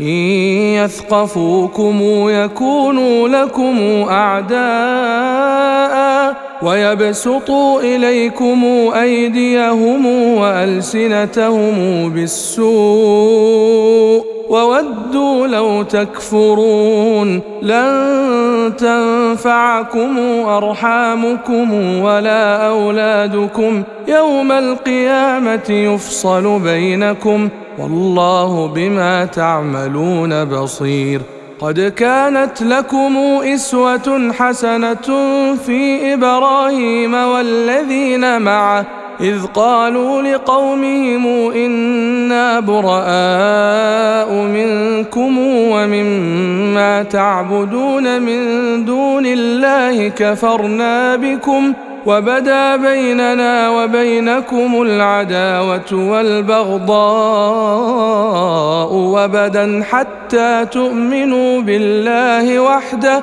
إن يثقفوكم يكونوا لكم أعداء ويبسطوا إليكم أيديهم وألسنتهم بالسوء وودوا لو تكفرون لن تنفعكم أرحامكم ولا أولادكم يوم القيامة يفصل بينكم والله بما تعملون بصير قد كانت لكم إسوة حسنة في إبراهيم والذين معه إذ قالوا لقومهم أنا براء منكم ومما تعبدون من دون الله كفرنا بكم وبدا بيننا وبينكم العداوة والبغضاء وبدا حتى تؤمنوا بالله وحده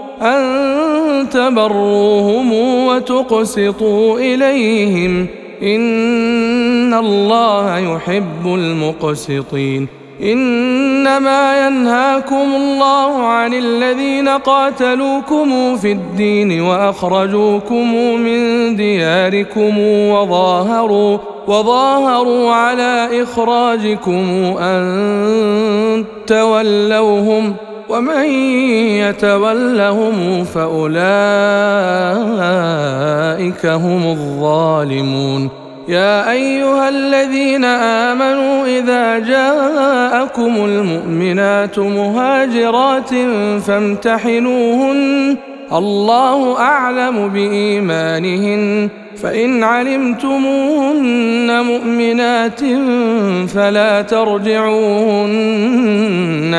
أن تبروهم وتقسطوا إليهم إن الله يحب المقسطين إنما ينهاكم الله عن الذين قاتلوكم في الدين وأخرجوكم من دياركم وظاهروا وظاهروا على إخراجكم أن تولوهم ۖ ومن يتولهم فأولئك هم الظالمون. يا أيها الذين آمنوا إذا جاءكم المؤمنات مهاجرات فامتحنوهن. الله أعلم بإيمانهن. فإن علمتموهن مؤمنات فلا ترجعوهن.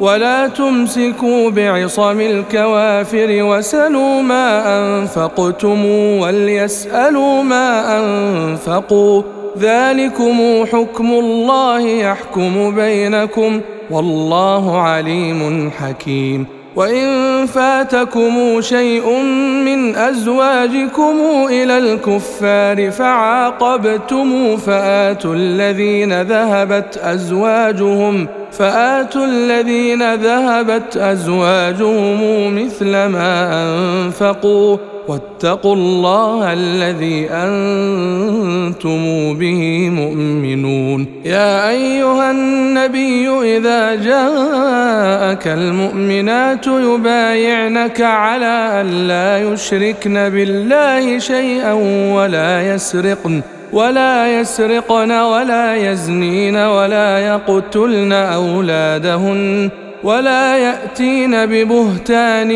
ولا تمسكوا بعصم الكوافر وسلوا ما أنفقتم وليسألوا ما أنفقوا. ذلكم حكم الله يحكم بينكم والله عليم حكيم. وإن فاتكم شيء من أزواجكم إلى الكفار فعاقبتم فآتوا الذين ذهبت أزواجهم فآتوا الذين ذهبت أزواجهم مثل ما أنفقوا واتقوا الله الذي أنتم به مؤمنون. يا أيها النبي إذا جاءك المؤمنات يبايعنك على أن لا يشركن بالله شيئا ولا يسرقن. ولا يسرقن ولا يزنين ولا يقتلن أولادهن ولا يأتين ببهتان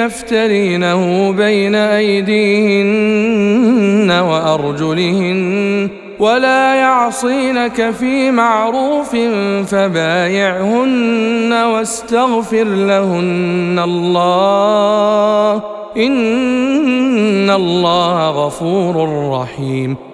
يفترينه بين أيديهن وأرجلهن ولا يعصينك في معروف فبايعهن واستغفر لهن الله إن الله غفور رحيم